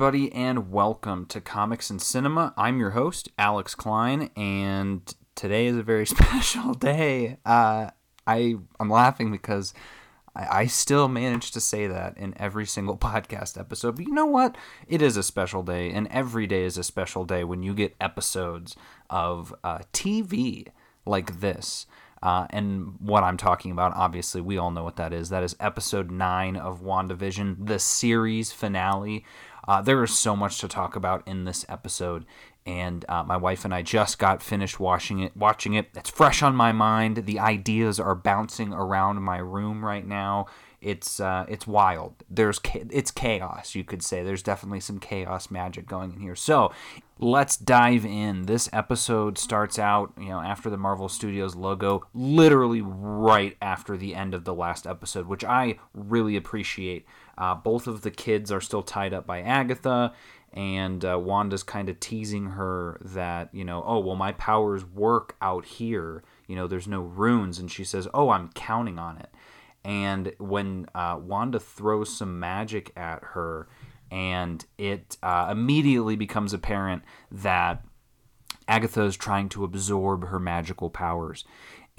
everybody, and welcome to Comics and Cinema. I'm your host, Alex Klein, and today is a very special day. Uh, I I'm laughing because I, I still manage to say that in every single podcast episode. But you know what? It is a special day, and every day is a special day when you get episodes of uh, TV like this. Uh, and what I'm talking about, obviously, we all know what that is. That is episode 9 of WandaVision, the series finale. Uh, there is so much to talk about in this episode, and uh, my wife and I just got finished watching it. Watching it, it's fresh on my mind. The ideas are bouncing around my room right now. It's uh, it's wild. There's it's chaos. You could say there's definitely some chaos magic going in here. So let's dive in. This episode starts out, you know, after the Marvel Studios logo, literally right after the end of the last episode, which I really appreciate. Uh, both of the kids are still tied up by Agatha, and uh, Wanda's kind of teasing her that, you know, oh, well, my powers work out here. You know, there's no runes. And she says, oh, I'm counting on it. And when uh, Wanda throws some magic at her, and it uh, immediately becomes apparent that Agatha is trying to absorb her magical powers.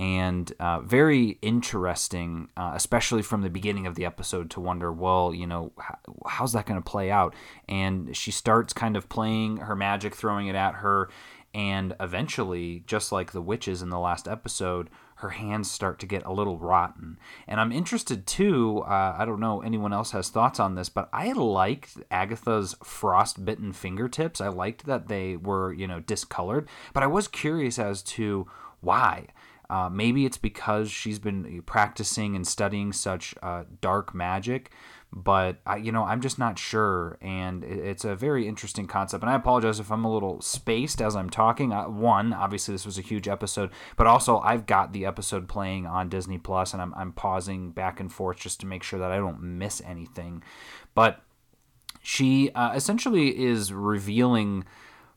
And uh, very interesting, uh, especially from the beginning of the episode, to wonder, well, you know, how, how's that going to play out? And she starts kind of playing her magic, throwing it at her, and eventually, just like the witches in the last episode, her hands start to get a little rotten. And I'm interested too. Uh, I don't know anyone else has thoughts on this, but I liked Agatha's frostbitten fingertips. I liked that they were, you know, discolored, but I was curious as to why. Uh, maybe it's because she's been practicing and studying such uh, dark magic but I, you know, I'm just not sure, and it's a very interesting concept. And I apologize if I'm a little spaced as I'm talking. One, obviously, this was a huge episode, but also I've got the episode playing on Disney Plus, and I'm, I'm pausing back and forth just to make sure that I don't miss anything. But she uh, essentially is revealing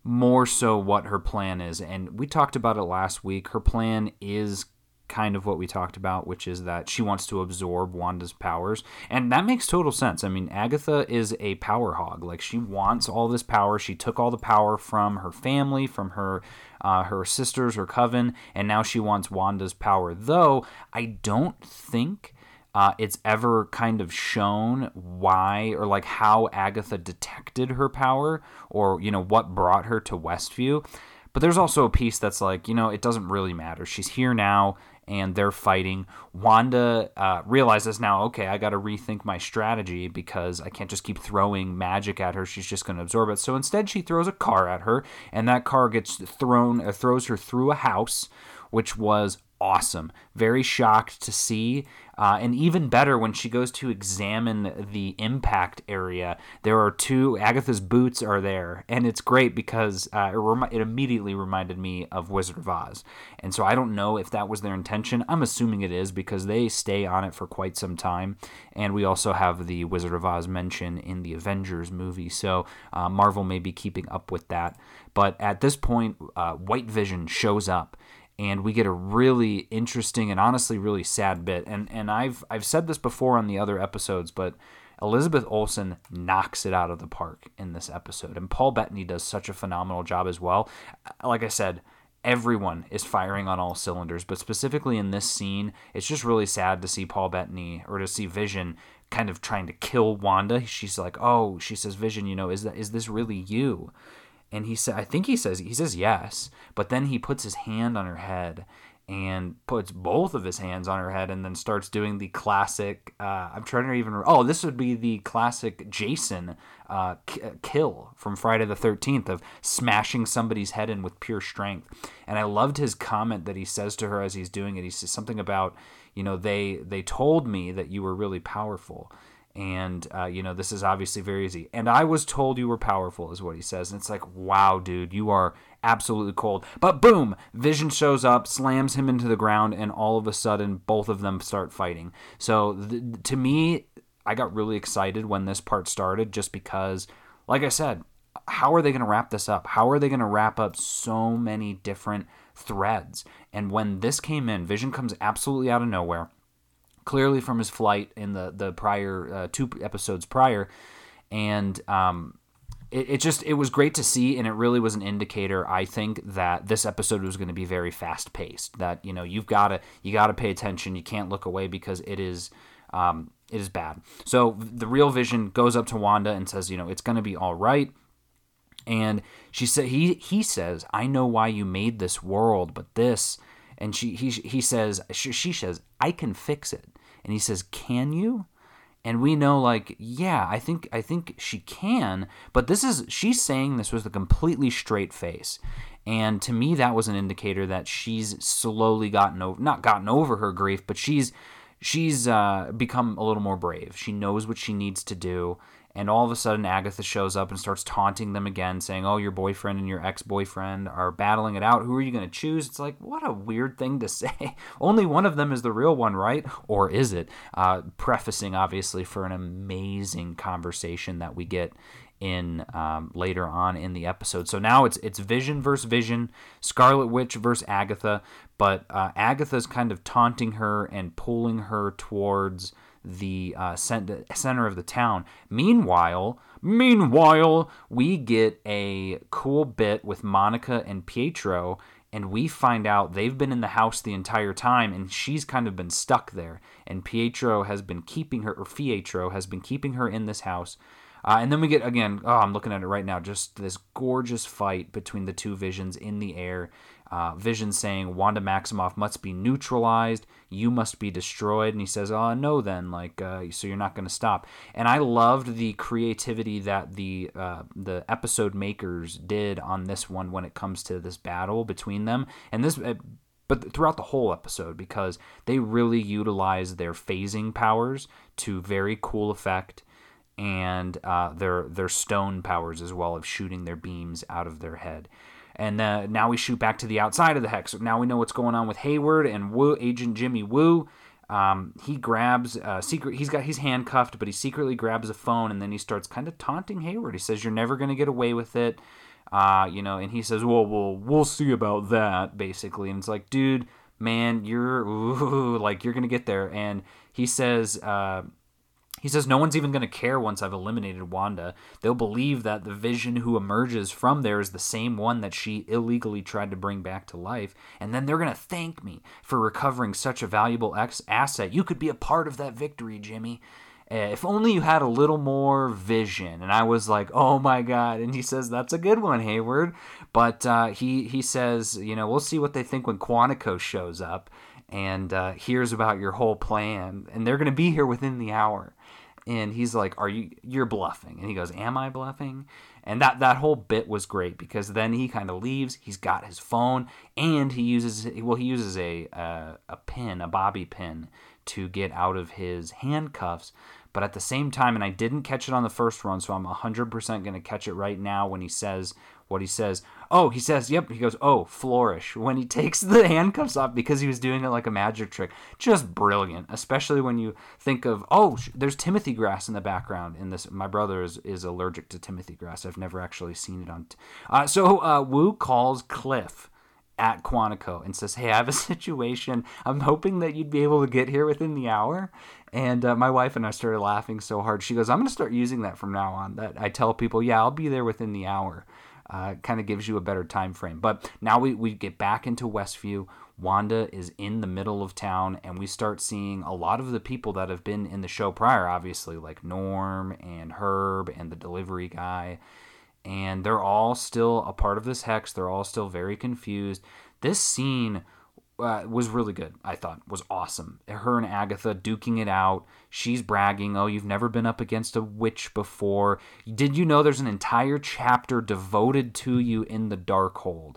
more so what her plan is, and we talked about it last week. Her plan is kind of what we talked about, which is that she wants to absorb Wanda's powers. And that makes total sense. I mean, Agatha is a power hog. Like she wants all this power. She took all the power from her family, from her uh, her sisters, her coven, and now she wants Wanda's power. Though I don't think uh, it's ever kind of shown why or like how Agatha detected her power or you know what brought her to Westview. But there's also a piece that's like, you know, it doesn't really matter. She's here now and they're fighting. Wanda uh, realizes now, okay, I got to rethink my strategy because I can't just keep throwing magic at her. She's just going to absorb it. So instead, she throws a car at her, and that car gets thrown, uh, throws her through a house, which was awesome. Very shocked to see. Uh, and even better when she goes to examine the impact area. There are two, Agatha's boots are there. And it's great because uh, it, it immediately reminded me of Wizard of Oz. And so I don't know if that was their intention. I'm assuming it is because they stay on it for quite some time. And we also have the Wizard of Oz mention in the Avengers movie. So uh, Marvel may be keeping up with that. But at this point, uh, White Vision shows up and we get a really interesting and honestly really sad bit. And and I've I've said this before on the other episodes, but Elizabeth Olsen knocks it out of the park in this episode, and Paul Bettany does such a phenomenal job as well. Like I said, everyone is firing on all cylinders, but specifically in this scene, it's just really sad to see Paul Bettany or to see Vision kind of trying to kill Wanda. She's like, "Oh," she says, "Vision, you know, is that is this really you?" And he said i think he says he says yes but then he puts his hand on her head and puts both of his hands on her head and then starts doing the classic uh, i'm trying to even oh this would be the classic jason uh, kill from friday the 13th of smashing somebody's head in with pure strength. And i loved his comment that he says to her as he's doing it. He says something about you know they they told me that you were really powerful and uh, you know this is obviously very easy. And i was told you were powerful is what he says. And it's like wow dude you are absolutely cold. But boom vision shows up slams him into the ground and all of a sudden both of them start fighting. So th- to me i got really excited when this part started just because like i said how are they going to wrap this up? How are they going to wrap up so many different threads? And when this came in vision comes absolutely out of nowhere clearly from his flight in the the prior uh, two episodes prior, and um, it, it just it was great to see and it really was an indicator i think that this episode was going to be very fast paced that you know you've got to you got to pay attention you can't look away because it is um, it is bad. So the real vision goes up to wanda and says you know it's going to be all right. And she said he he says i know why you made this world but this and she he, he says she, says i can fix it. And he says can you? And we know like yeah i think i think she can but this is she's saying this with a completely straight face. And to me that was an indicator that she's slowly gotten over not gotten over her grief but she's she's uh, become a little more brave. She knows what she needs to do and all of a sudden agatha shows up and starts taunting them again saying oh your boyfriend and your ex-boyfriend are battling it out. Who are you going to choose? It's like what a weird thing to say. Only one of them is the real one right? Or is it? Uh, prefacing obviously for an amazing conversation that we get in um, later on in the episode. So now it's it's Vision versus Vision, Scarlet Witch versus Agatha, but uh, Agatha's kind of taunting her and pulling her towards the uh, center of the town. Meanwhile, meanwhile, we get a cool bit with Monica and Pietro, and we find out they've been in the house the entire time, and she's kind of been stuck there. And Pietro has been keeping her, or Pietro has been keeping her in this house. Uh, and then we get again. Oh, I'm looking at it right now. Just this gorgeous fight between the two visions in the air. Uh, Vision saying Wanda Maximoff must be neutralized, you must be destroyed, and he says, "Oh no, then like uh, so you're not going to stop." And I loved the creativity that the uh, the episode makers did on this one when it comes to this battle between them, and this. Uh, but throughout the whole episode, because they really utilize their phasing powers to very cool effect, and uh, their their stone powers as well of shooting their beams out of their head. And uh, now we shoot back to the outside of the hex. So now we know what's going on with Hayward and Woo, Agent Jimmy Woo. Um, he grabs uh, secret. He's got he's handcuffed, but he secretly grabs a phone and then he starts kind of taunting Hayward. He says, "You're never going to get away with it," uh, you know. And he says, "Well, well, we'll see about that." Basically, and it's like, dude, man, you're ooh, like you're gonna get there. And he says, uh, he says, No one's even going to care once I've eliminated Wanda. They'll believe that the vision who emerges from there is the same one that she illegally tried to bring back to life. And then they're going to thank me for recovering such a valuable ex- asset. You could be a part of that victory, Jimmy. Uh, if only you had a little more vision. And I was like, oh my God. And he says, that's a good one, Hayward. But uh, he, he says, you know, we'll see what they think when Quantico shows up and uh, hears about your whole plan. And they're going to be here within the hour and he's like are you you're bluffing and he goes am i bluffing and that that whole bit was great because then he kind of leaves he's got his phone and he uses well he uses a a, a pin a bobby pin to get out of his handcuffs but at the same time and i didn't catch it on the first run so i'm 100% going to catch it right now when he says what he says. Oh, he says, yep. He goes, oh, flourish. When he takes the handcuffs off because he was doing it like a magic trick. Just brilliant, especially when you think of, oh, there's Timothy grass in the background in this. My brother is, is allergic to Timothy grass. I've never actually seen it on. T- uh, so uh, Woo calls Cliff at Quantico and says, Hey, I have a situation. I'm hoping that you'd be able to get here within the hour. And uh, my wife and I started laughing so hard. She goes, I'm going to start using that from now on. That I tell people, Yeah, I'll be there within the hour uh, kind of gives you a better time frame. But now we, we get back into Westview. Wanda is in the middle of town, and we start seeing a lot of the people that have been in the show prior, obviously, like Norm and Herb and the delivery guy. And they're all still a part of this hex. They're all still very confused. This scene uh, was really good. I thought was awesome. Her and Agatha duking it out. She's bragging, "Oh, you've never been up against a witch before. Did you know there's an entire chapter devoted to you in the Darkhold?"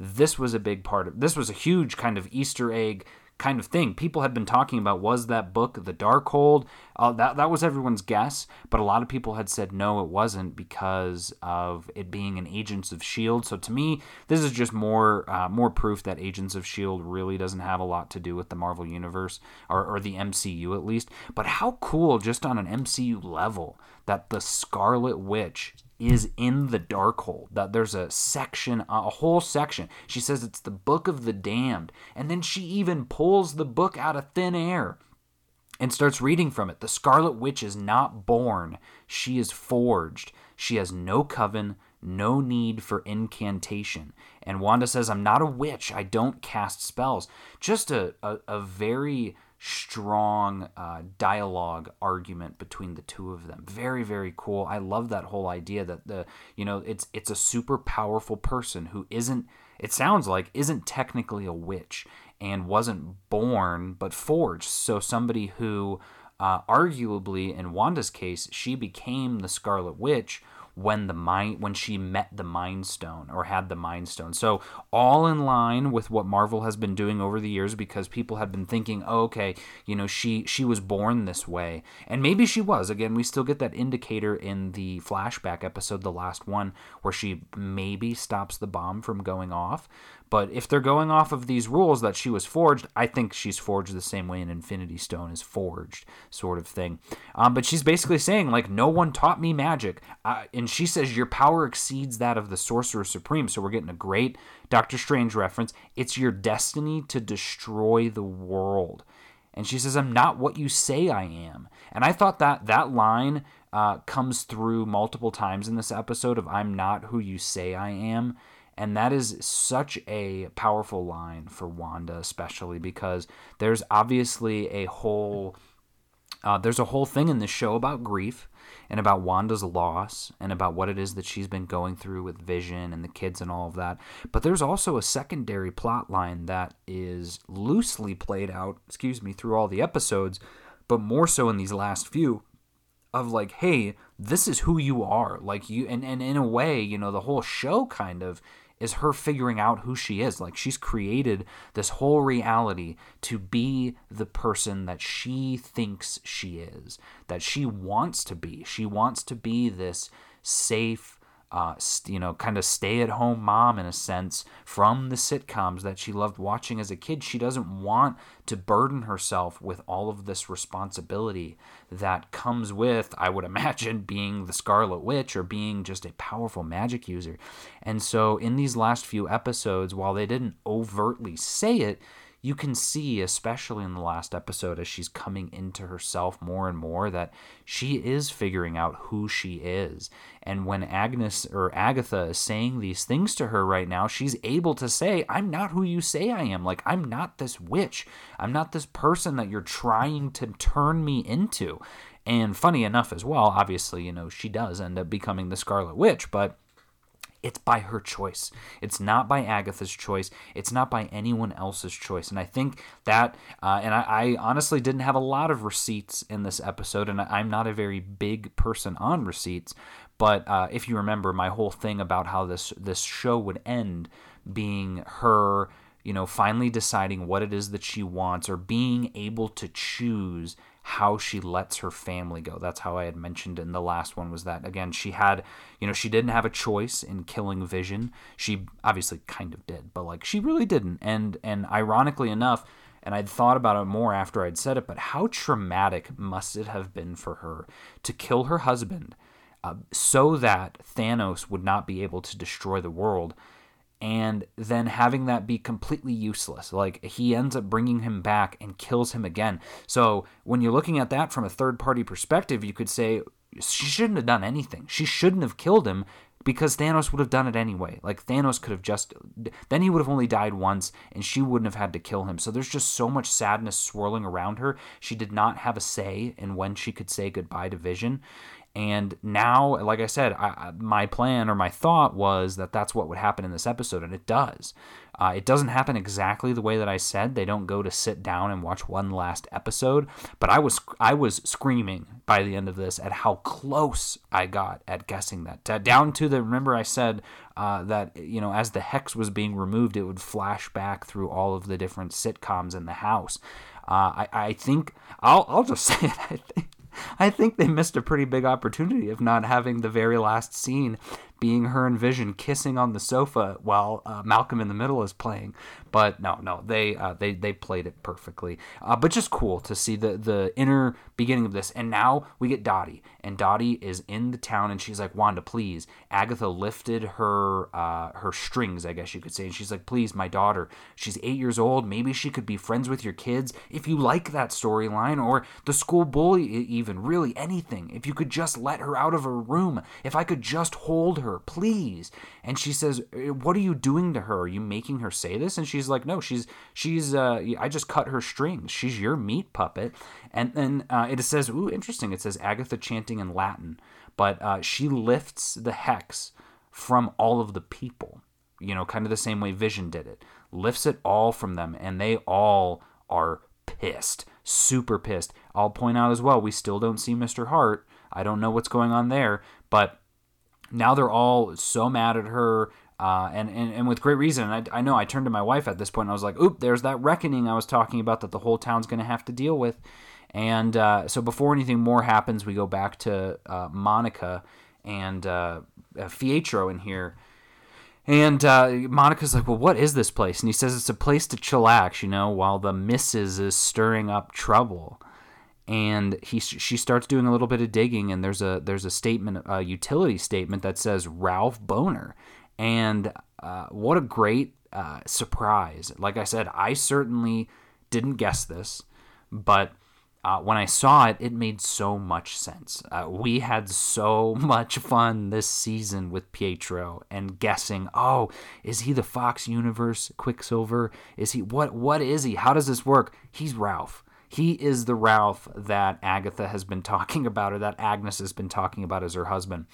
This was a big part of. This was a huge kind of Easter egg kind of thing. People had been talking about was that book the Darkhold? Uh, that that was everyone's guess, but a lot of people had said no, it wasn't because of it being an Agents of Shield. So to me, this is just more uh, more proof that Agents of Shield really doesn't have a lot to do with the Marvel universe or, or the MCU at least. But how cool, just on an MCU level, that the Scarlet Witch is in the Darkhold. That there's a section, a whole section. She says it's the Book of the Damned, and then she even pulls the book out of thin air. and starts reading from it. The Scarlet Witch is not born, she is forged. She has no coven, no need for incantation. And Wanda says, I'm not a witch. I don't cast spells. Just a, a, a very strong uh, dialogue argument between the two of them. Very, very cool. I love that whole idea that the, you know, it's it's a super powerful person who isn't it sounds like isn't technically a witch and wasn't born but forged. So somebody who uh, arguably in Wanda's case, she became the Scarlet Witch when the mind when she met the mind stone or had the mind stone. So all in line with what marvel has been doing over the years because people have been thinking oh, okay you know she she was born this way. And maybe she was. Again we still get that indicator in the flashback episode the last one where she maybe stops the bomb from going off but if they're going off of these rules that she was forged, I think she's forged the same way an Infinity Stone is forged, sort of thing. Um, but she's basically saying, like, no one taught me magic. Uh, and she says, your power exceeds that of the Sorcerer Supreme. So we're getting a great Doctor Strange reference. It's your destiny to destroy the world. And she says, I'm not what you say I am. And I thought that that line uh, comes through multiple times in this episode of I'm not who you say I am. And that is such a powerful line for Wanda, especially because there's obviously a whole uh, there's a whole thing in this show about grief and about Wanda's loss and about what it is that she's been going through with Vision and the kids and all of that. But there's also a secondary plot line that is loosely played out, excuse me, through all the episodes, but more so in these last few of like, hey, this is who you are. Like you and, and in a way, you know, the whole show kind of is her figuring out who she is. Like she's created this whole reality to be the person that she thinks she is, that she wants to be. She wants to be this safe, uh, you know, kind of stay at home mom in a sense from the sitcoms that she loved watching as a kid. She doesn't want to burden herself with all of this responsibility that comes with, I would imagine, being the Scarlet Witch or being just a powerful magic user. And so, in these last few episodes, while they didn't overtly say it, you can see, especially in the last episode, as she's coming into herself more and more, that she is figuring out who she is. And when Agnes or Agatha is saying these things to her right now, she's able to say, I'm not who you say I am. Like, I'm not this witch. I'm not this person that you're trying to turn me into. And funny enough, as well, obviously, you know, she does end up becoming the Scarlet Witch, but it's by her choice. It's not by Agatha's choice. It's not by anyone else's choice. And I think that, uh, and I, I, honestly didn't have a lot of receipts in this episode, and I'm not a very big person on receipts. But uh, if you remember, my whole thing about how this this show would end being her you know, finally deciding what it is that she wants or being able to choose how she lets her family go. That's how I had mentioned in the last one was that again she had, you know, she didn't have a choice in killing Vision. She obviously kind of did, but like she really didn't. And and ironically enough, and I'd thought about it more after I'd said it, but how traumatic must it have been for her to kill her husband uh, so that Thanos would not be able to destroy the world? And then having that be completely useless. Like he ends up bringing him back and kills him again. So when you're looking at that from a third party perspective, you could say she shouldn't have done anything. She shouldn't have killed him because Thanos would have done it anyway. Like Thanos could have just then he would have only died once and she wouldn't have had to kill him. So there's just so much sadness swirling around her. She did not have a say in when she could say goodbye to Vision. And now, like I said, I, my plan or my thought was that that's what would happen in this episode, and it does. Uh, it doesn't happen exactly the way that I said. They don't go to sit down and watch one last episode, but I was I was screaming by the end of this at how close I got at guessing that. Down to the remember I said uh, that you know as the hex was being removed, it would flash back through all of the different sitcoms in the house. Uh, I, I think I'll I'll just say it. I think I think they missed a pretty big opportunity of not having the very last scene being her and Vision kissing on the sofa while uh, Malcolm in the Middle is playing. But no, no, they uh, they they played it perfectly. Uh, but just cool to see the the inner beginning of this. And now we get Dottie, and Dottie is in the town, and she's like, Wanda, please. Agatha lifted her uh, her strings, I guess you could say, and she's like, please, my daughter. She's eight years old. Maybe she could be friends with your kids if you like that storyline, or the school bully, even really anything. If you could just let her out of her room, if I could just hold her, please. And she says, what are you doing to her? Are you making her say this? And she's like, no, she's she's uh, I just cut her strings. She's your meat puppet. And then uh, it says, ooh, interesting. It says Agatha chanting in Latin, but uh, she lifts the hex from all of the people. You know, kind of the same way Vision did it. Lifts it all from them, and they all are pissed, super pissed. I'll point out as well, we still don't see Mr. Hart. I don't know what's going on there, but now they're all so mad at her. Uh, and, and, and with great reason. I, I know I turned to my wife at this point and I was like, oop, there's that reckoning I was talking about that the whole town's going to have to deal with. And uh, so before anything more happens, we go back to uh, Monica and uh, uh, Pietro in here. And uh, Monica's like, well, what is this place? And he says it's a place to chillax, you know, while the missus is stirring up trouble. And he she starts doing a little bit of digging, and there's a there's a statement, a utility statement that says Ralph Bohner and uh, what a great uh, surprise. Like I said, I certainly didn't guess this, but uh, when I saw it, it made so much sense. Uh, we had so much fun this season with Pietro and guessing, oh, is he the Fox Universe Quicksilver? Is he what? What is he? How does this work? He's Ralph. He is the Ralph that Agatha has been talking about, or that Agnes has been talking about as her husband,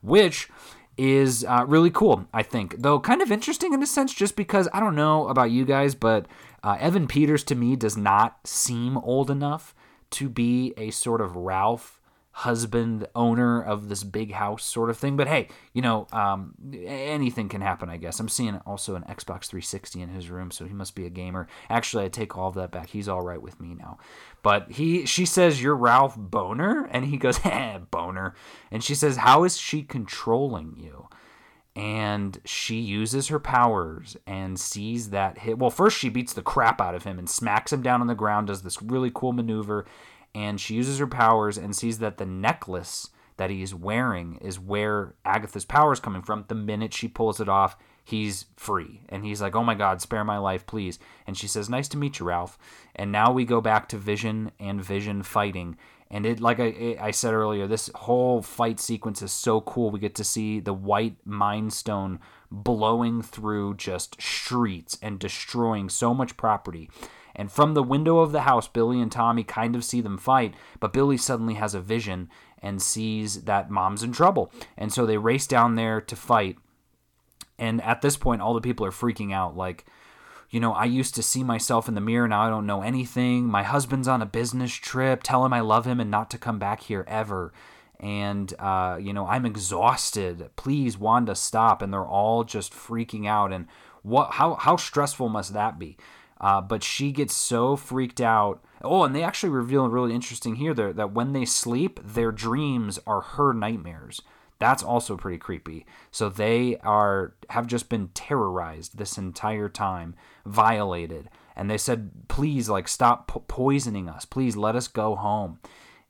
which is uh, really cool, I think. Though kind of interesting in a sense, just because I don't know about you guys, but uh, Evan Peters to me does not seem old enough to be a sort of Ralph husband owner of this big house sort of thing. But hey you know um, anything can happen i guess. I'm seeing also an xbox 360 in his room so he must be a gamer. Actually i take all of that back. He's all right with me now. But he she says you're ralph bohner? And he goes eh boner. And she says how is she controlling you? And she uses her powers and sees that hit. Well first she beats the crap out of him and smacks him down on the ground does this really cool maneuver and she uses her powers and sees that the necklace that he's wearing is where Agatha's power is coming from. The minute she pulls it off, he's free. And he's like, Oh my God, spare my life, please. And she says, Nice to meet you, Ralph. And now we go back to Vision and Vision fighting. And it, like I, I said earlier, this whole fight sequence is so cool. We get to see the white Mind Stone blowing through just streets and destroying so much property. And from the window of the house, Billy and Tommy kind of see them fight, but Billy suddenly has a vision and sees that mom's in trouble. And so they race down there to fight. And at this point, all the people are freaking out like, you know, I used to see myself in the mirror. Now I don't know anything. My husband's on a business trip. Tell him I love him and not to come back here ever. And, uh, you know, I'm exhausted. Please, Wanda, stop. And they're all just freaking out. And what, how, how stressful must that be? Uh, but she gets so freaked out. Oh, and they actually reveal really interesting here there that when they sleep, their dreams are her nightmares. That's also pretty creepy. So they are have just been terrorized this entire time, violated, and they said, "Please, like, stop po- poisoning us. Please let us go home."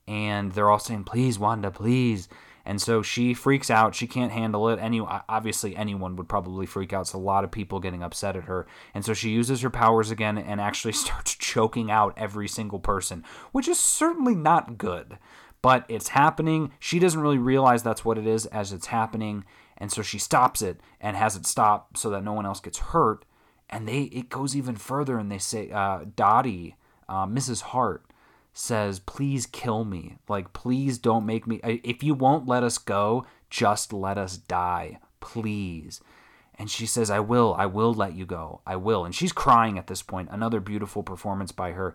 And they're all saying, "Please, Wanda, please." And so she freaks out. She can't handle it. Any obviously anyone would probably freak out. It's a lot of people getting upset at her. And so she uses her powers again and actually starts choking out every single person, which is certainly not good. But it's happening. She doesn't really realize that's what it is as it's happening. And so she stops it and has it stop so that no one else gets hurt. And they it goes even further and they say uh, Dottie, uh, Mrs. Hart, says, Please kill me. Like, please don't make me. If you won't let us go, just let us die. Please. And she says, I will. I will let you go. I will. And she's crying at this point. Another beautiful performance by her.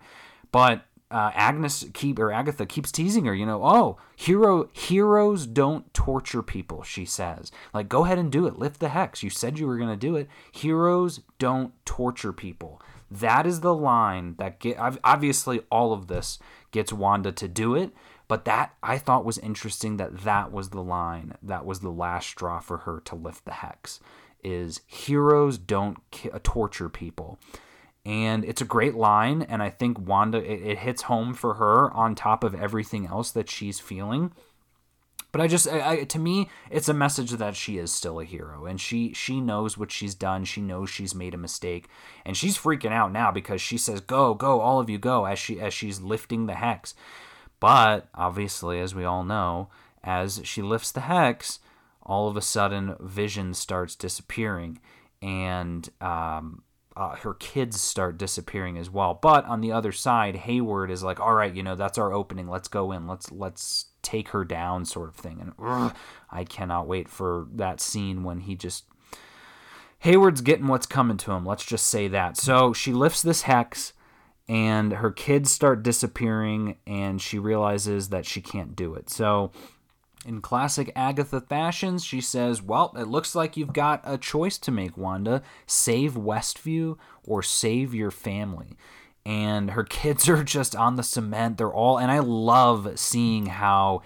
But uh, Agnes keep or Agatha keeps teasing her. You know, oh, hero heroes don't torture people. She says, like, go ahead and do it. Lift the hex. You said you were gonna do it. Heroes don't torture people. That is the line that get obviously all of this gets Wanda to do it, But that I thought was interesting that that was the line, that was the last straw for her to lift the hex is heroes don't ki- uh, torture people. And it's a great line, and I think Wanda it, it hits home for her on top of everything else that she's feeling but I just, I, I, to me, it's a message that she is still a hero, and she she knows what she's done. She knows she's made a mistake, and she's freaking out now because she says, "Go, go, all of you, go!" as she as she's lifting the hex. But obviously, as we all know, as she lifts the hex, all of a sudden, Vision starts disappearing, and um, uh, her kids start disappearing as well. But on the other side, Hayward is like, "All right, you know, that's our opening. Let's go in. Let's let's take her down sort of thing. And ugh, I cannot wait for that scene when he just Hayward's getting what's coming to him. Let's just say that. So she lifts this hex and her kids start disappearing and she realizes that she can't do it. So in classic Agatha fashions, she says, Well, it looks like you've got a choice to make, Wanda. Save Westview or save your family and her kids are just on the cement. They're all, and I love seeing how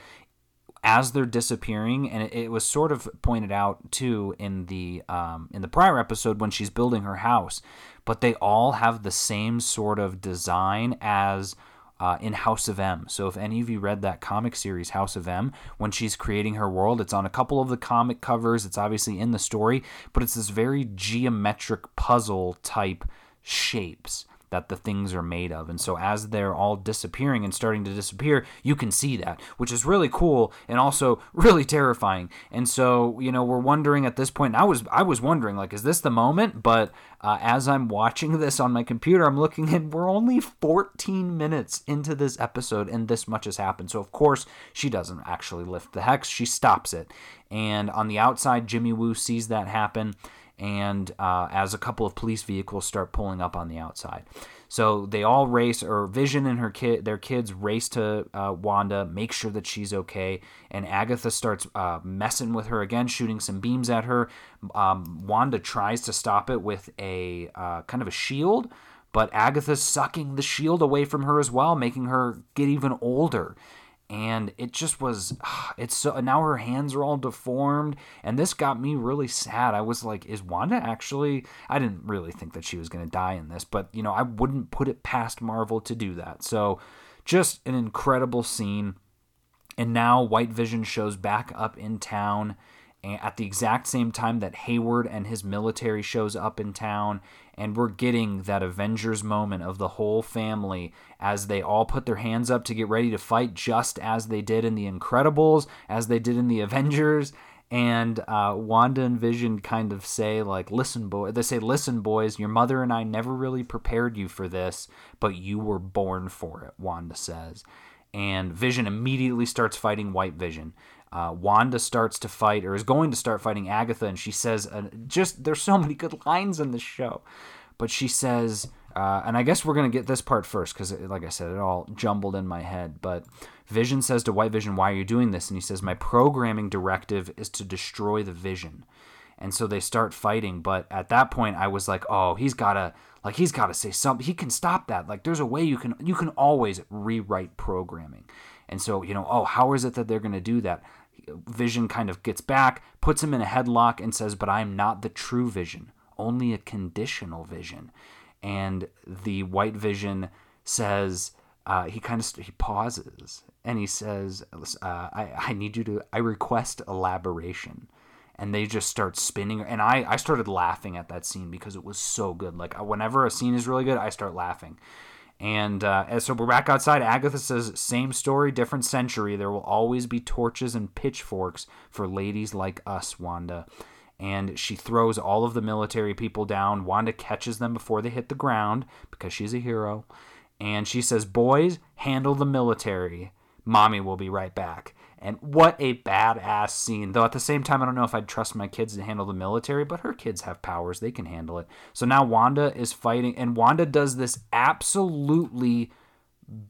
as they're disappearing, and it, it was sort of pointed out too in the um, in the prior episode when she's building her house, but they all have the same sort of design as. Uh, in House of M. So, if any of you read that comic series, House of M, when she's creating her world, it's on a couple of the comic covers. It's obviously in the story, but it's this very geometric puzzle type shapes that the things are made of. And so as they're all disappearing and starting to disappear, you can see that, which is really cool and also really terrifying. And so, you know, we're wondering at this point, I was I was wondering like is this the moment? But uh, as I'm watching this on my computer, I'm looking and we're only 14 minutes into this episode and this much has happened. So of course, she doesn't actually lift the hex. She stops it. And on the outside, Jimmy Woo sees that happen and uh, as a couple of police vehicles start pulling up on the outside. So they all race, or Vision and her kid, their kids race to uh, Wanda, make sure that she's okay, and Agatha starts uh, messing with her again, shooting some beams at her. Um, Wanda tries to stop it with a uh, kind of a shield, but Agatha's sucking the shield away from her as well, making her get even older and it just was it's so now her hands are all deformed and this got me really sad. I was like is wanda actually i didn't really think that she was going to die in this but you know i wouldn't put it past marvel to do that. So just an incredible scene and now white vision shows back up in town at the exact same time that Hayward and his military shows up in town and we're getting that Avengers moment of the whole family as they all put their hands up to get ready to fight just as they did in the Incredibles, as they did in the Avengers and uh, Wanda and Vision kind of say like, "Listen, boy," they say, "Listen, boys, your mother and I never really prepared you for this, but you were born for it." Wanda says, and Vision immediately starts fighting White Vision. Uh, Wanda starts to fight, or is going to start fighting Agatha, and she says, uh, "Just there's so many good lines in this show," but she says, uh, and I guess we're gonna get this part first because, like I said, it all jumbled in my head. But Vision says to White Vision, "Why are you doing this?" And he says, "My programming directive is to destroy the Vision." And so they start fighting, but at that point, I was like, "Oh, he's gotta." Like he's got to say something. He can stop that. Like there's a way you can you can always rewrite programming. And so, you know, oh, how is it that they're going to do that? Vision kind of gets back, puts him in a headlock, and says, But I am not the true vision, only a conditional vision. And the white vision says, uh, he kind of he pauses and he says, uh, I, I need you to, I request elaboration. And they just start spinning. And I, I started laughing at that scene because it was so good. Like, whenever a scene is really good, I start laughing. And, uh, so we're back outside. Agatha says, same story, different century. There will always be torches and pitchforks for ladies like us, Wanda. And she throws all of the military people down. Wanda catches them before they hit the ground because she's a hero. And she says, Boys, handle the military. Mommy will be right back. And what a badass scene. Though at the same time, I don't know if I'd trust my kids to handle the military, but her kids have powers. They can handle it. So now Wanda is fighting, and Wanda does this absolutely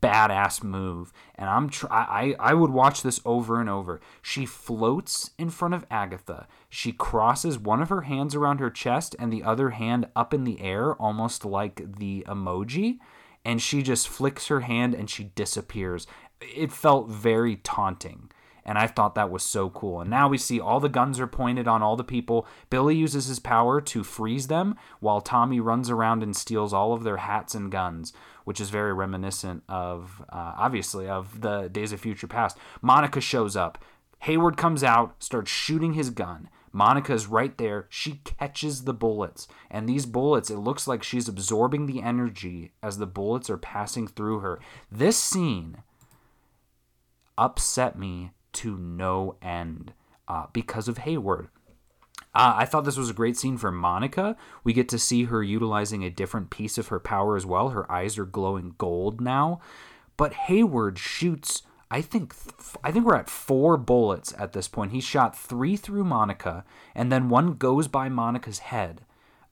badass move. And I'm tr- I, I would watch this over and over. She floats in front of Agatha. She crosses one of her hands around her chest and the other hand up in the air, almost like the emoji. And she just flicks her hand and she disappears it felt very taunting. And I thought that was so cool. And now we see all the guns are pointed on all the people. Billy uses his power to freeze them while Tommy runs around and steals all of their hats and guns, which is very reminiscent of, uh, obviously, of the Days of Future Past. Monica shows up. Hayward comes out, starts shooting his gun. Monica's right there. She catches the bullets. And these bullets, it looks like she's absorbing the energy as the bullets are passing through her. This scene upset me to no end uh, because of Hayward. Uh, I thought this was a great scene for Monica. We get to see her utilizing a different piece of her power as well. Her eyes are glowing gold now. But Hayward shoots I think I think we're at four bullets at this point. He shot three through Monica, and then one goes by Monica's head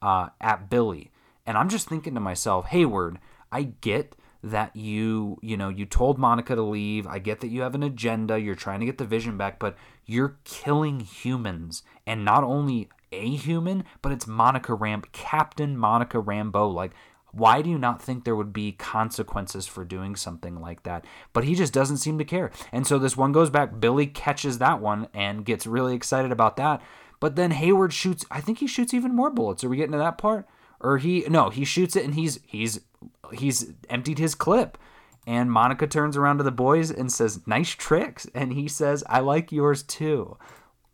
uh, at Billy. And I'm just thinking to myself, Hayward, I get that you you know you told Monica to leave. I get that you have an agenda. You're trying to get the vision back, but you're killing humans, and not only a human, but it's Monica Ram, Captain Monica Rambeau. Like why do you not think there would be consequences for doing something like that? But he just doesn't seem to care. And so this one goes back. Billy catches that one and gets really excited about that. But then Hayward shoots, I think he shoots even more bullets. Are we getting to that part? Or he no, he shoots it and he's he's he's emptied his clip. And Monica turns around to the boys and says, Nice tricks. And he says, I like yours too.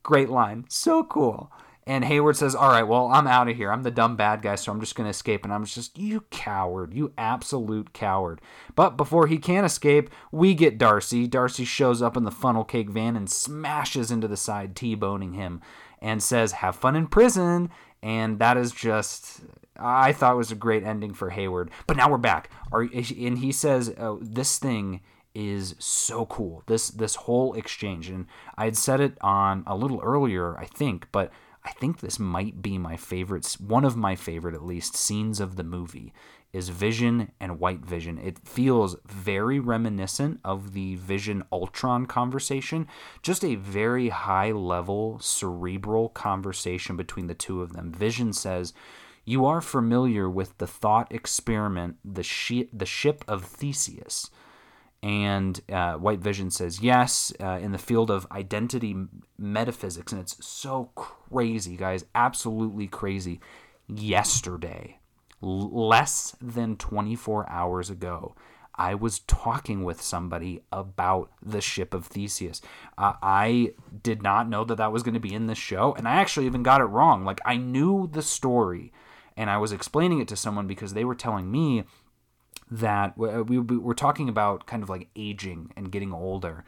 Great line. So cool. And Hayward says, All right, well, I'm out of here. I'm the dumb bad guy, so I'm just going to escape. And I'm just, You coward. You absolute coward. But before he can escape, we get Darcy. Darcy shows up in the funnel cake van and smashes into the side, T boning him, and says, Have fun in prison. And that is just. I thought was a great ending for Hayward. But now we're back. And he says, oh, This thing is so cool. This this whole exchange, and I had said it on a little earlier, I think, but I think this might be my favorite, one of my favorite at least, scenes of the movie is Vision and White Vision. It feels very reminiscent of the Vision Ultron conversation, just a very high level, cerebral conversation between the two of them. Vision says, You are familiar with the thought experiment, the, shi- the ship of Theseus. And uh, White Vision says yes uh, in the field of identity metaphysics. And it's so crazy, guys. Absolutely crazy. Yesterday, l- less than 24 hours ago, I was talking with somebody about the ship of Theseus. Uh, I did not know that that was going to be in this show. And I actually even got it wrong. Like, I knew the story and I was explaining it to someone because they were telling me that uh, we, we were talking about kind of like aging and getting older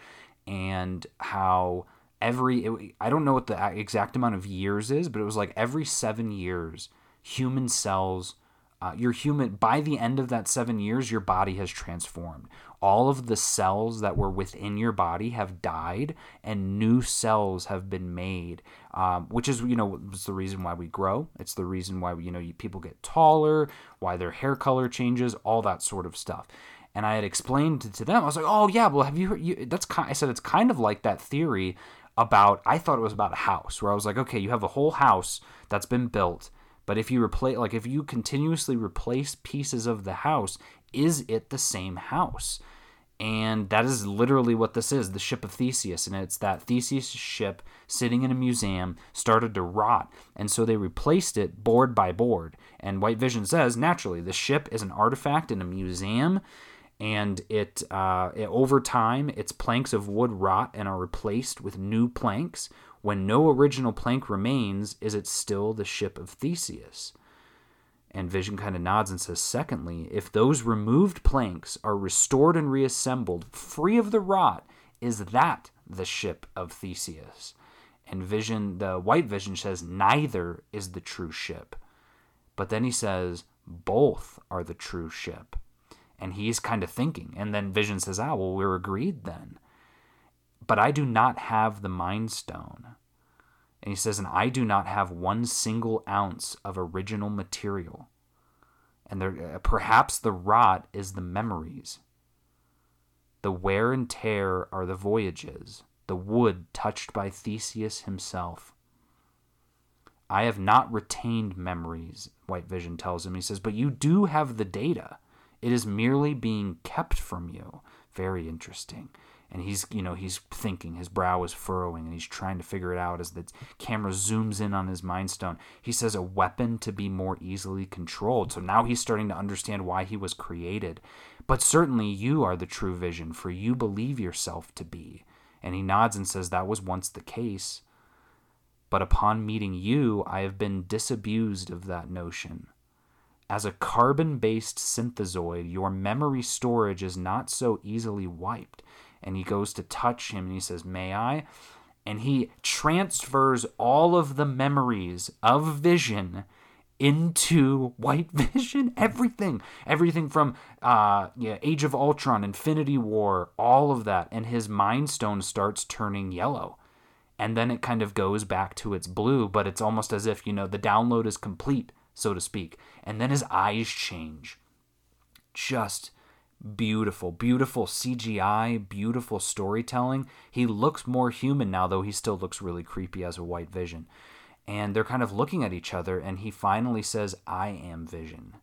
and how every it, I don't know what the exact amount of years is, but it was like every 7 years human cells uh, your human by the end of that seven years your body has transformed all of the cells that were within your body have died and new cells have been made um, which is you know was the reason why we grow. It's the reason why you know people get taller why their hair color changes all that sort of stuff. And i had explained to them i was like oh yeah well have you heard you, that's kind i said it's kind of like that theory about i thought it was about a house where i was like okay you have a whole house that's been built but if you replace, like if you continuously replace pieces of the house, is it the same house? And that is literally what this is the ship of Theseus. And it's that Theseus ship sitting in a museum started to rot. And so they replaced it board by board. And White Vision says, naturally, the ship is an artifact in a museum. And it, uh, it over time, its planks of wood rot and are replaced with new planks, when no original plank remains, is it still the ship of Theseus? And Vision kind of nods and says, secondly, if those removed planks are restored and reassembled, free of the rot, is that the ship of Theseus? And Vision, the White Vision says, neither is the true ship. But then he says, both are the true ship. And he's kind of thinking. And then Vision says, ah, well, we're agreed then but I do not have the Mind Stone. And he says, and I do not have one single ounce of original material. And there, uh, perhaps the rot is the memories. The wear and tear are the voyages, the wood touched by Theseus himself. I have not retained memories, White Vision tells him. He says, but you do have the data. It is merely being kept from you very interesting and he's you know he's thinking his brow is furrowing and he's trying to figure it out as the camera zooms in on his mind stone. He says a weapon to be more easily controlled. So now he's starting to understand why he was created. But certainly you are the true vision for you believe yourself to be. And he nods and says that was once the case. But upon meeting you i have been disabused of that notion. As a carbon based synthezoid, your memory storage is not so easily wiped and he goes to touch him and he says, May I? And he transfers all of the memories of Vision into White Vision. Everything. Everything from uh, yeah, Age of Ultron, Infinity War, all of that. And his Mind Stone starts turning yellow. And then it kind of goes back to its blue, but it's almost as if, you know, the download is complete, so to speak. And then his eyes change. Just beautiful, beautiful CGI, beautiful storytelling. He looks more human now, though he still looks really creepy as a white vision. And they're kind of looking at each other, and he finally says, I am vision.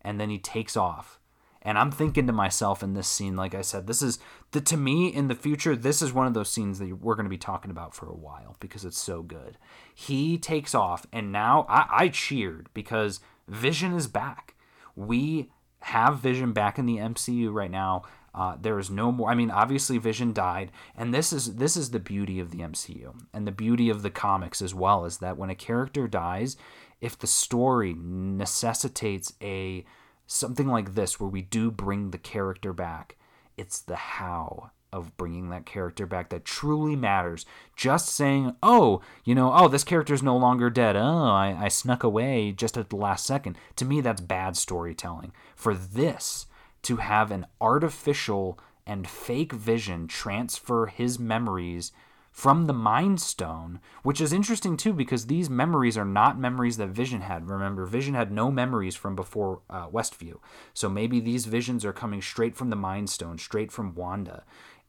And then he takes off. And I'm thinking to myself in this scene, like I said, this is the to me in the future, this is one of those scenes that we're going to be talking about for a while because it's so good. He takes off, and now I, I cheered because Vision is back. We have Vision back in the MCU right now. Uh, there is no more. I mean, obviously, Vision died, and this is this is the beauty of the MCU and the beauty of the comics as well is that when a character dies, if the story necessitates a something like this where we do bring the character back, it's the how of bringing that character back that truly matters. Just saying, oh, you know, oh, this character's no longer dead. Oh, I, I snuck away just at the last second. To me, that's bad storytelling. For this to have an artificial and fake vision transfer his memories from the Mind Stone, which is interesting too because these memories are not memories that Vision had. Remember, Vision had no memories from before uh, Westview. So maybe these visions are coming straight from the Mind Stone, straight from Wanda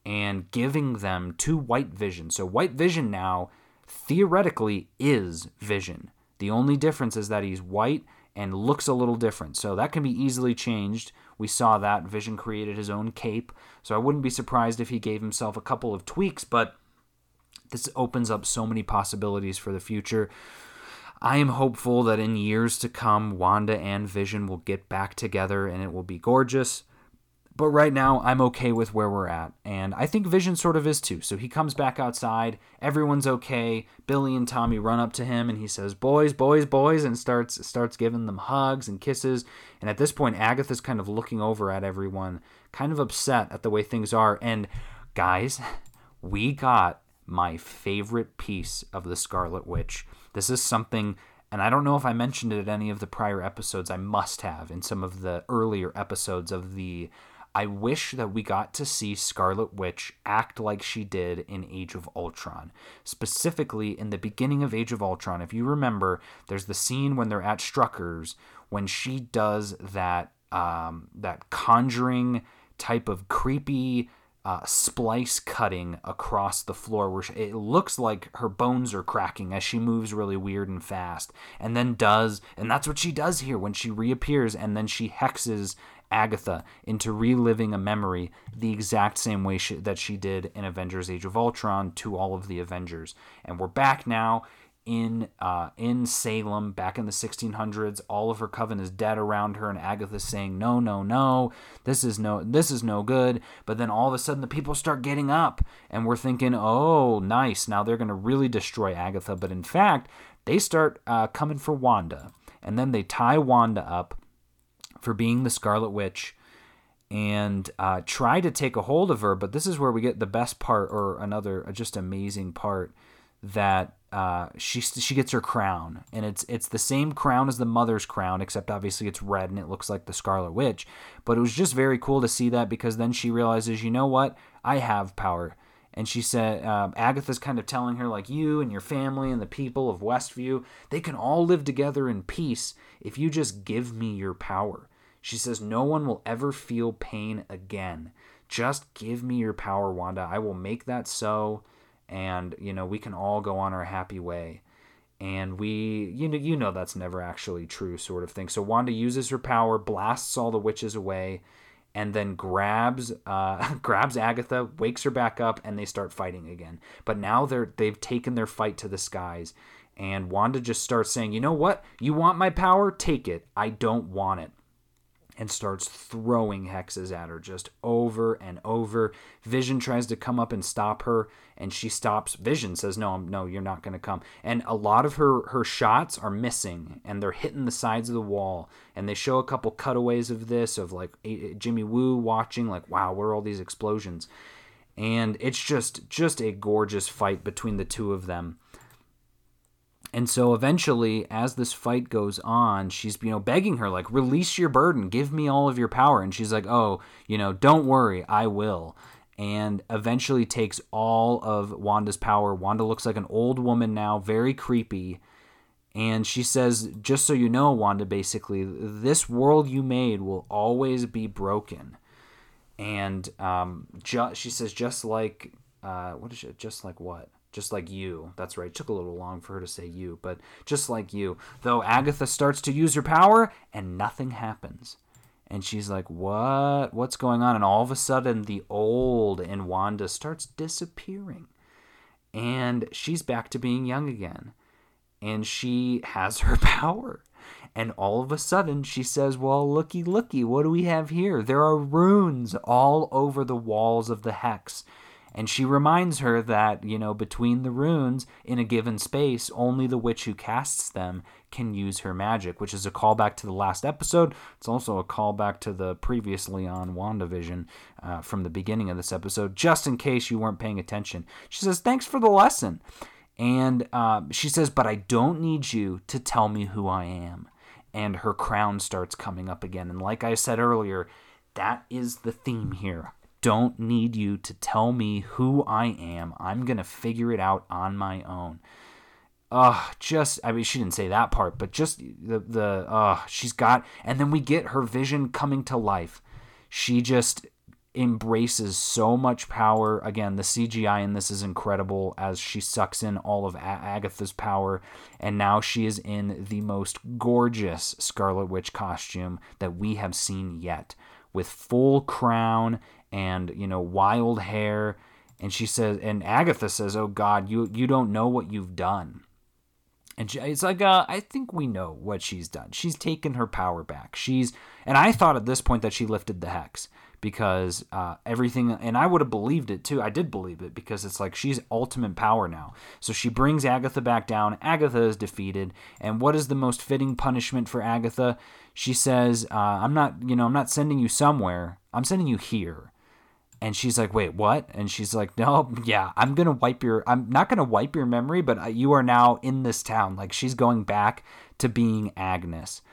and giving them to White Vision. So White Vision now theoretically is Vision. The only difference is that he's white and looks a little different. So that can be easily changed. We saw that Vision created his own cape. So I wouldn't be surprised if he gave himself a couple of tweaks, but this opens up so many possibilities for the future. I am hopeful that in years to come, Wanda and Vision will get back together and it will be gorgeous. But right now, I'm okay with where we're at. And I think Vision sort of is too. So he comes back outside. Everyone's okay. Billy and Tommy run up to him and he says, Boys, boys, boys, and starts starts giving them hugs and kisses. And at this point, Agatha's kind of looking over at everyone, kind of upset at the way things are. And guys, we got my favorite piece of the Scarlet Witch. This is something and I don't know if I mentioned it at any of the prior episodes. I must have in some of the earlier episodes of the I wish that we got to see Scarlet Witch act like she did in Age of Ultron. Specifically, in the beginning of Age of Ultron, if you remember, there's the scene when they're at Strucker's when she does that um, that conjuring type of creepy uh, splice cutting across the floor where she, it looks like her bones are cracking as she moves really weird and fast and then does and that's what she does here when she reappears and then she hexes Agatha into reliving a memory the exact same way she, that she did in Avengers Age of Ultron to all of the Avengers. And we're back now in uh, in Salem back in the 1600s. All of her Coven is dead around her, and Agatha's saying, "No, no, no, this is no, this is no good." But then all of a sudden, the people start getting up, and we're thinking, "Oh, nice! Now they're going to really destroy Agatha." But in fact, they start uh, coming for Wanda, and then they tie Wanda up for being the Scarlet Witch and uh, try to take a hold of her. But this is where we get the best part, or another just amazing part that uh, she she gets her crown, and it's it's the same crown as the mother's crown, except obviously it's red and it looks like the Scarlet Witch. But it was just very cool to see that because then she realizes, you know what, I have power. And she said, uh, Agatha's kind of telling her, like, you and your family and the people of Westview, they can all live together in peace if you just give me your power. She says, No one will ever feel pain again. Just give me your power, Wanda. I will make that so. And, you know, we can all go on our happy way. And we, you know, you know that's never actually true, sort of thing. So Wanda uses her power, blasts all the witches away, and then grabs uh, grabs Agatha, wakes her back up, and they start fighting again. But now they're they've taken their fight to the skies, and Wanda just starts saying, "You know what? You want my power? Take it. I don't want it." And starts throwing hexes at her just over and over. Vision tries to come up and stop her, and she stops. Vision says, "No, no, you're not going to come." And a lot of her her shots are missing, and they're hitting the sides of the wall. And they show a couple cutaways of this, of like Jimmy Woo watching, like, "Wow, where are all these explosions?" And it's just just a gorgeous fight between the two of them and so eventually, as this fight goes on, she's you know begging her like, "Release your burden, give me all of your power." And she's like, "Oh, you know, don't worry, I will." And eventually takes all of Wanda's power. Wanda looks like an old woman now, very creepy. And she says, "Just so you know, Wanda, basically, this world you made will always be broken." And um, ju- she says, just like uh, what is it? Just like what? Just like you. That's right. It took a little long for her to say you, but just like you. Though Agatha starts to use her power and nothing happens. And she's like, "What? What's going on?" And all of a sudden, the old in Wanda starts disappearing. And she's back to being young again. And she has her power. And all of a sudden, she says, Well, looky, looky, what do we have here? There are runes all over the walls of the hex. And she reminds her that, you know, between the runes in a given space, only the witch who casts them can use her magic, which is a callback to the last episode. It's also a callback to the previously on WandaVision uh, from the beginning of this episode, just in case you weren't paying attention. She says, Thanks for the lesson. And uh, she says, But I don't need you to tell me who I am. And her crown starts coming up again. And like I said earlier, that is the theme here don't need you to tell me who I am. I'm going to figure it out on my own. Uh, just, I mean, she didn't say that part, but just the, the, uh, she's got, and then we get her vision coming to life. She just embraces so much power. Again, the CGI in this is incredible as she sucks in all of Agatha's power, and now she is in the most gorgeous Scarlet Witch costume that we have seen yet, with full crown and you know wild hair. And she says and agatha says oh god you you don't know what you've done. And she, it's like uh, i think we know what she's done. She's taken her power back. She's and i thought at this point that she lifted the hex because uh, everything and i would have believed it too. I did believe it because it's like she's ultimate power now. So she brings agatha back down. Agatha is defeated. And what is the most fitting punishment for agatha? She says uh, i'm not you know i'm not sending you somewhere. I'm sending you here and she's like, "Wait, what?" And she's like, "No, yeah, I'm gonna wipe your. I'm not gonna wipe your memory, but you are now in this town." Like she's going back to being Agnes,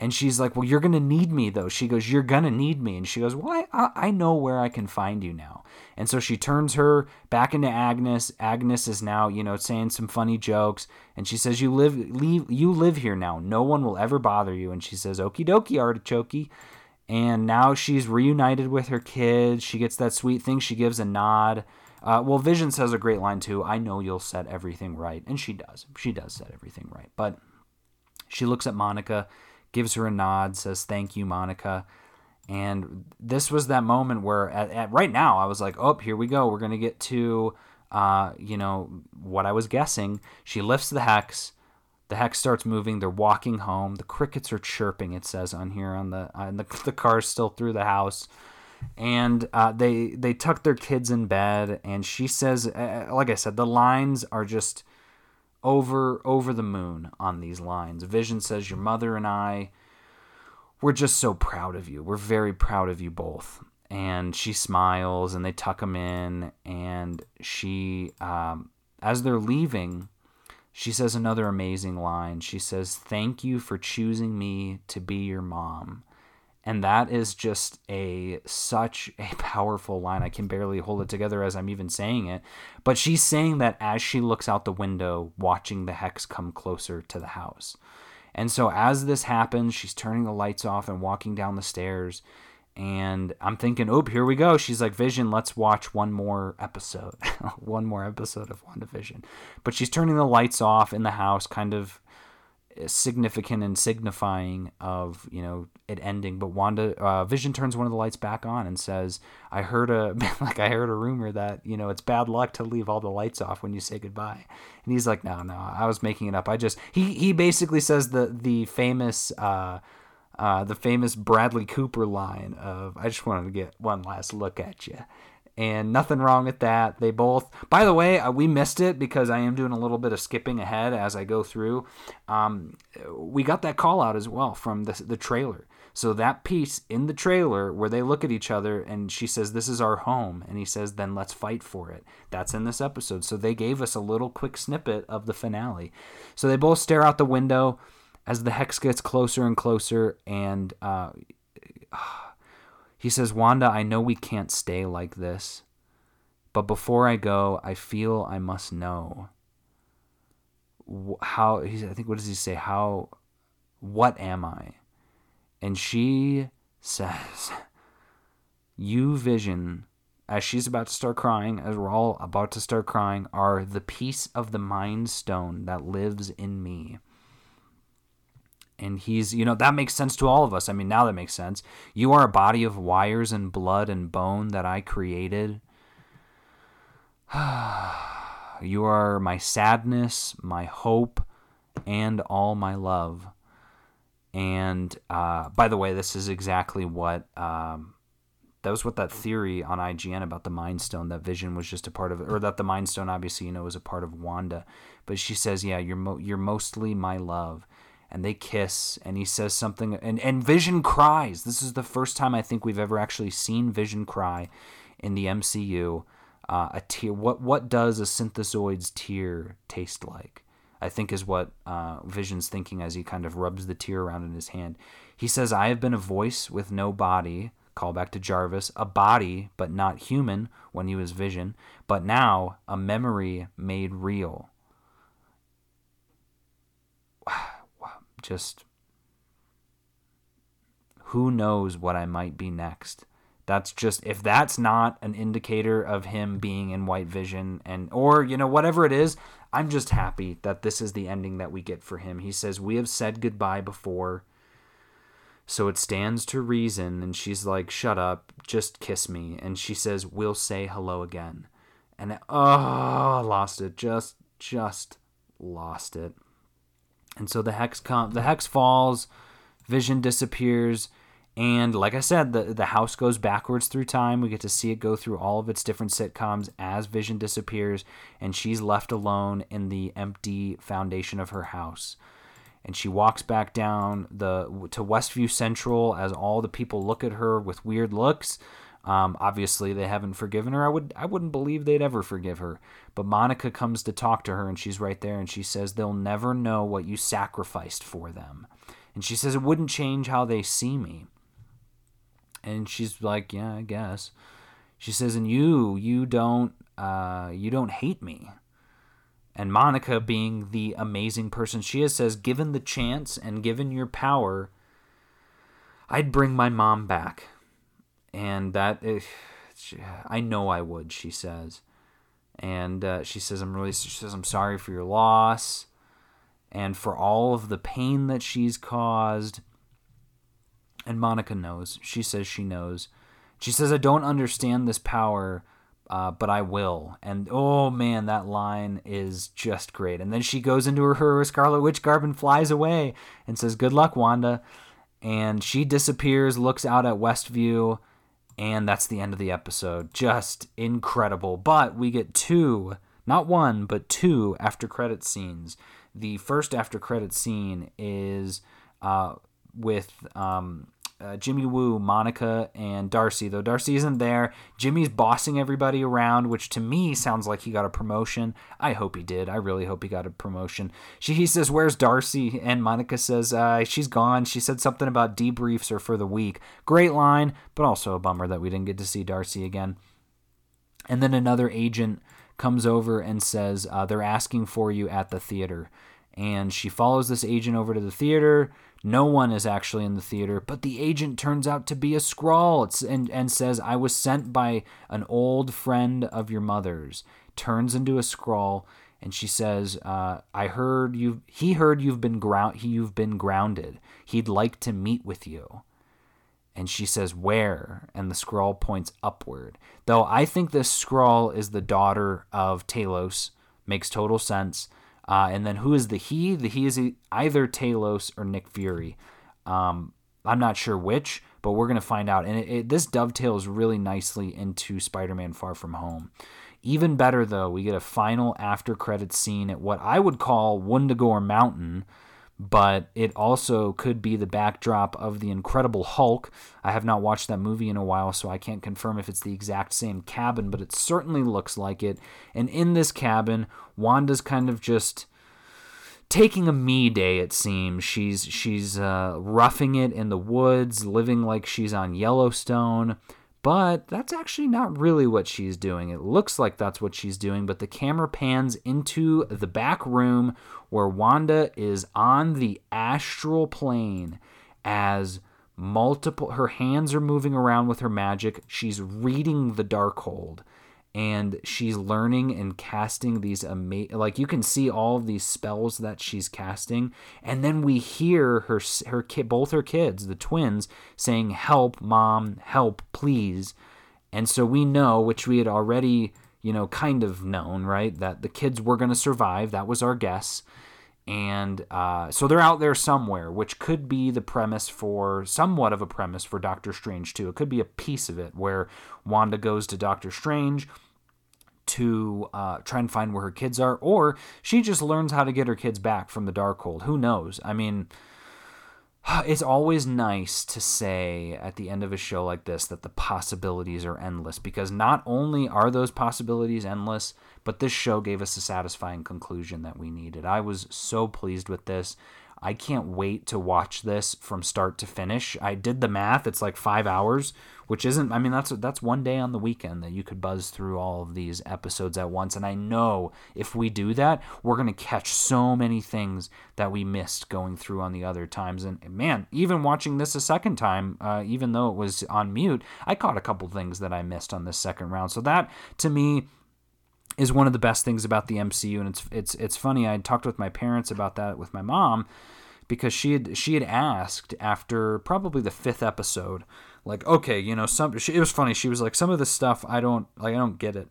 and she's like, "Well, you're gonna need me though." She goes, "You're gonna need me," and she goes, "Well, I, I know where I can find you now." And so she turns her back into Agnes. Agnes is now, you know, saying some funny jokes, and she says, "You live, leave, you live here now. No one will ever bother you." And she says, "Okie dokie, artichoke." And now she's reunited with her kids. She gets that sweet thing. She gives a nod. Uh, well, Vision says a great line too. I know you'll set everything right, and she does. She does set everything right. But she looks at Monica, gives her a nod, says thank you, Monica. And this was that moment where, at, at right now, I was like, oh, here we go. We're gonna get to, uh, you know, what I was guessing. She lifts the hex the hex starts moving. They're walking home. The crickets are chirping. It says on here on the on the the car's still through the house, and uh, they they tuck their kids in bed. And she says, uh, like I said, the lines are just over over the moon on these lines. Vision says, "Your mother and I, we're just so proud of you. We're very proud of you both." And she smiles, and they tuck them in. And she, um, as they're leaving she says another amazing line. She says, Thank you for choosing me to be your mom. And that is just a such a powerful line. I can barely hold it together as I'm even saying it. But she's saying that as she looks out the window, watching the hex come closer to the house. And so as this happens, she's turning the lights off and walking down the stairs and I'm thinking, oh, here we go. She's like, Vision, let's watch one more episode, one more episode of WandaVision. But she's turning the lights off in the house, kind of significant and signifying of you know it ending but wanda uh, vision turns one of the lights back on and says i heard a like i heard a rumor that you know it's bad luck to leave all the lights off when you say goodbye and he's like no no i was making it up i just he he basically says the the famous uh uh, the famous Bradley Cooper line of "I just wanted to get one last look at you," and nothing wrong with that. They both, by the way, uh, we missed it because I am doing a little bit of skipping ahead as I go through. Um, we got that call out as well from the, the trailer. So that piece in the trailer where they look at each other and she says, This is our home. And he says, Then let's fight for it. That's in this episode. So they gave us a little quick snippet of the finale. So they both stare out the window as the hex gets closer and closer. And uh, he says, Wanda, I know we can't stay like this, but before I go, I feel I must know how. I think, what does he say? How, what am I? And she says, You, Vision, as she's about to start crying, as we're all about to start crying, are the piece of the mind stone that lives in me and he's you know that makes sense to all of us. I mean now that makes sense. You are a body of wires and blood and bone that i created. You are my sadness my hope and all my love. And uh, by the way this is exactly what um, that was what that theory on IGN about the Mind Stone that Vision was just a part of, or that the Mind Stone obviously you know was a part of Wanda, but she says, yeah, you're mo- you're mostly my love, and they kiss and he says something and, and vision cries. This is the first time i think we've ever actually seen vision cry in the mcu uh, a tear what what does a synthezoid's tear taste like? I think is what uh, vision's thinking as he kind of rubs the tear around in his hand. He says i have been a voice with no body call back to jarvis a body but not human when he was vision but now a memory made real just who knows what I might be next. That's just if that's not an indicator of him being in white vision and or you know whatever it is, I'm just happy that this is the ending that we get for him. He says, "We have said goodbye before." So it stands to reason and she's like, "Shut up, just kiss me." And she says, "We'll say hello again." And oh, lost it. Just just lost it. And so the hex com- the hex falls, Vision disappears, and like I said, the the house goes backwards through time. We get to see it go through all of its different sitcoms as Vision disappears, and she's left alone in the empty foundation of her house. And she walks back down the to Westview Central as all the people look at her with weird looks. Um, obviously, they haven't forgiven her. I would I wouldn't believe they'd ever forgive her. But Monica comes to talk to her, and she's right there, and she says they'll never know what you sacrificed for them. And she says it wouldn't change how they see me. And she's like, yeah, I guess. She says, and you, you don't, uh, you don't hate me. And Monica, being the amazing person she is, says, given the chance and given your power, I'd bring my mom back and that eh, I know I would. She says, and uh, she says I'm really. She says I'm sorry for your loss, and for all of the pain that she's caused. And Monica knows. She says she knows. She says I don't understand this power. Uh, but I will. And oh man, that line is just great. And then she goes into her, her Scarlet Witch garb and flies away and says, Good luck, Wanda. And she disappears, looks out at Westview, and that's the end of the episode. Just incredible. But we get two, not one, but two after credit scenes. The first after credit scene is uh, with um, uh, Jimmy Woo, Monica, and Darcy. Though Darcy isn't there, Jimmy's bossing everybody around, which to me sounds like he got a promotion. I hope he did. I really hope he got a promotion. She he says, "Where's Darcy?" And Monica says, uh, "She's gone." She said something about debriefs are for the week. Great line, but also a bummer that we didn't get to see Darcy again. And then another agent comes over and says, uh, "They're asking for you at the theater." And she follows this agent over to the theater. No one is actually in the theater, but the agent turns out to be a Skrull and, and says, I was sent by an old friend of your mother's. Turns into a Skrull, and she says, uh, "I heard you. He heard you've been ground. he, You've been grounded. He'd like to meet with you." And she says, "Where?" And the Skrull points upward. Though I think this Skrull is the daughter of Talos. Makes total sense. Uh, and then who is the he? The he is either Talos or Nick Fury. Um, I'm not sure which, but we're gonna find out. And it, it, this dovetails really nicely into Spider-Man: Far From Home. Even better, though, we get a final after credit scene at what I would call Wundagore Mountain, but it also could be the backdrop of The Incredible Hulk. I have not watched that movie in a while, so I can't confirm if it's the exact same cabin, but it certainly looks like it. And in this cabin, Wanda's kind of just taking a me day it seems she's she's uh, roughing it in the woods living like she's on yellowstone but that's actually not really what she's doing. It looks like that's what she's doing, but the camera pans into the back room where Wanda is on the astral plane as multiple her hands are moving around with her magic. She's reading the Darkhold and she's learning and casting these amazing like you can see all of these spells that she's casting and then we hear her her kid both her kids the twins saying help mom help please. And so we know which we had already you know kind of known right that the kids were going to survive. That was our guess. And uh, so they're out there somewhere, which could be the premise for somewhat of a premise for Doctor Strange too. It could be a piece of it where Wanda goes to Doctor Strange to uh, try and find where her kids are, or she just learns how to get her kids back from the Darkhold. Who knows? I mean, it's always nice to say at the end of a show like this that the possibilities are endless because not only are those possibilities endless, but this show gave us a satisfying conclusion that we needed. I was so pleased with this. I can't wait to watch this from start to finish. I did the math; it's like five hours, which isn't. I mean, that's that's one day on the weekend that you could buzz through all of these episodes at once. And I know if we do that, we're gonna catch so many things that we missed going through on the other times. And man, even watching this a second time, uh, even though it was on mute, I caught a couple things that I missed on this second round. So that to me is one of the best things about the MCU, and it's it's it's funny. I talked with my parents about that with my mom because she had she had asked after probably the fifth episode, like, okay, you know, some she, it was funny. She was like, some of this stuff I don't like, I don't get it.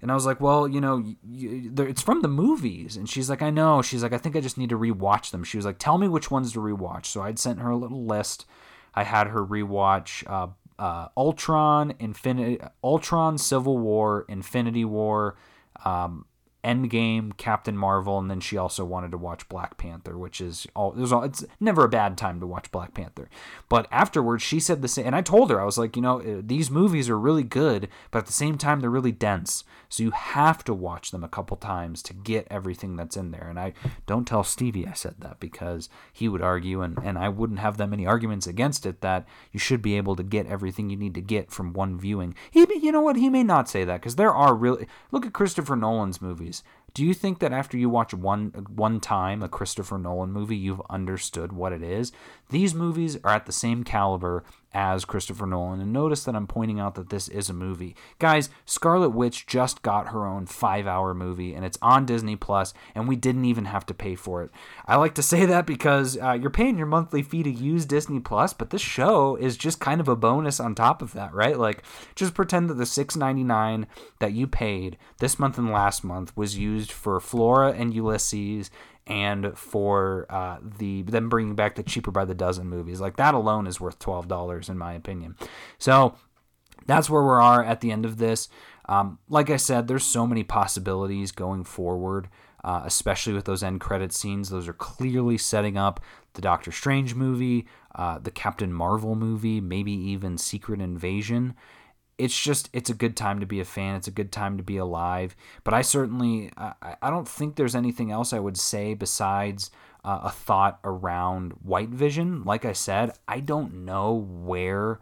And I was like, well, you know, you, it's from the movies. And she's like, I know. She's like, I think I just need to rewatch them. She was like, tell me which ones to rewatch. So I'd sent her a little list. I had her rewatch uh, uh, Ultron, Infinity, Ultron, Civil War, Infinity War, um, Endgame, Captain Marvel, and then she also wanted to watch Black Panther, which is all. It all it's never a bad time to watch Black Panther. But afterwards, she said the same, and I told her I was like, you know, uh, these movies are really good, but at the same time, they're really dense. So you have to watch them a couple times to get everything that's in there. And I don't tell Stevie I said that because he would argue, and and I wouldn't have that many arguments against it. That you should be able to get everything you need to get from one viewing. He, you know what? He may not say that because there are really look at Christopher Nolan's movies movies. Do you think that after you watch one one time a Christopher Nolan movie, you've understood what it is? These movies are at the same caliber as Christopher Nolan. And notice that I'm pointing out that this is a movie. Guys, Scarlet Witch just got her own five hour movie, and it's on Disney Plus, and we didn't even have to pay for it. I like to say that because uh, you're paying your monthly fee to use Disney Plus, but this show is just kind of a bonus on top of that, right? Like, just pretend that the $6.99 that you paid this month and last month was used for Flora and Ulysses and for uh, the them bringing back the cheaper by the dozen movies. Like that alone is worth twelve dollars in my opinion. So that's where we are at the end of this. Um, like I said, there's so many possibilities going forward, uh, especially with those end credit scenes. Those are clearly setting up the Doctor Strange movie, uh, the Captain Marvel movie, maybe even Secret Invasion it's just it's a good time to be a fan. It's a good time to be alive. But i certainly i, I don't think there's anything else i would say besides uh, a thought around white vision. Like i said i don't know where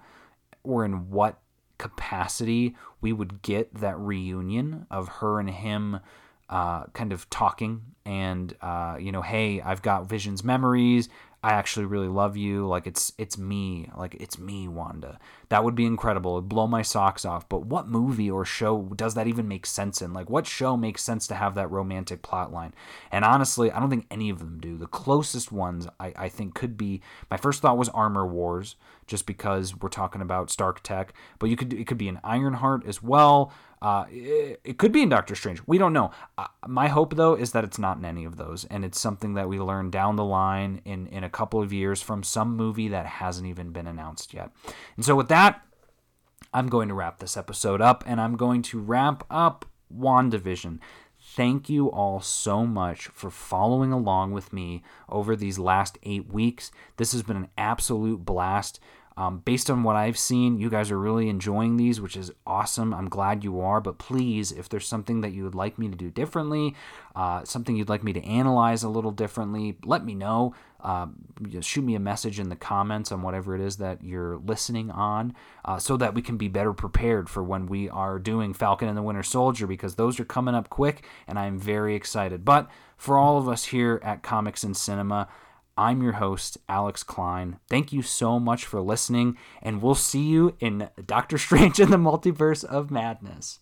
or in what capacity we would get that reunion of her and him uh, kind of talking and uh, you know hey i've got vision's memories I actually really love you. Like it's it's me. Like it's me, Wanda. That would be incredible. It'd blow my socks off. But what movie or show does that even make sense in? Like what show makes sense to have that romantic plot line? And honestly, I don't think any of them do. The closest ones I, I think could be my first thought was Armor Wars, just because we're talking about Stark Tech. But you could it could be an Ironheart as well. Uh, it, it, could be in Doctor Strange. We don't know. Uh, my hope, though, is that it's not in any of those, and it's something that we learn down the line in in a couple of years from some movie that hasn't even been announced yet. And so, with that, I'm going to wrap this episode up, and I'm going to wrap up WandaVision. Thank you all so much for following along with me over these last eight weeks. This has been an absolute blast. Um, based on what I've seen, you guys are really enjoying these, which is awesome. I'm glad you are. But please, if there's something that you would like me to do differently, uh, something you'd like me to analyze a little differently, let me know. Uh, shoot me a message in the comments on whatever it is that you're listening on uh, so that we can be better prepared for when we are doing Falcon and the Winter Soldier because those are coming up quick and I'm very excited. But for all of us here at Comics and Cinema, I'm your host, Alex Klein. Thank you so much for listening, and we'll see you in Doctor Strange in the Multiverse of Madness.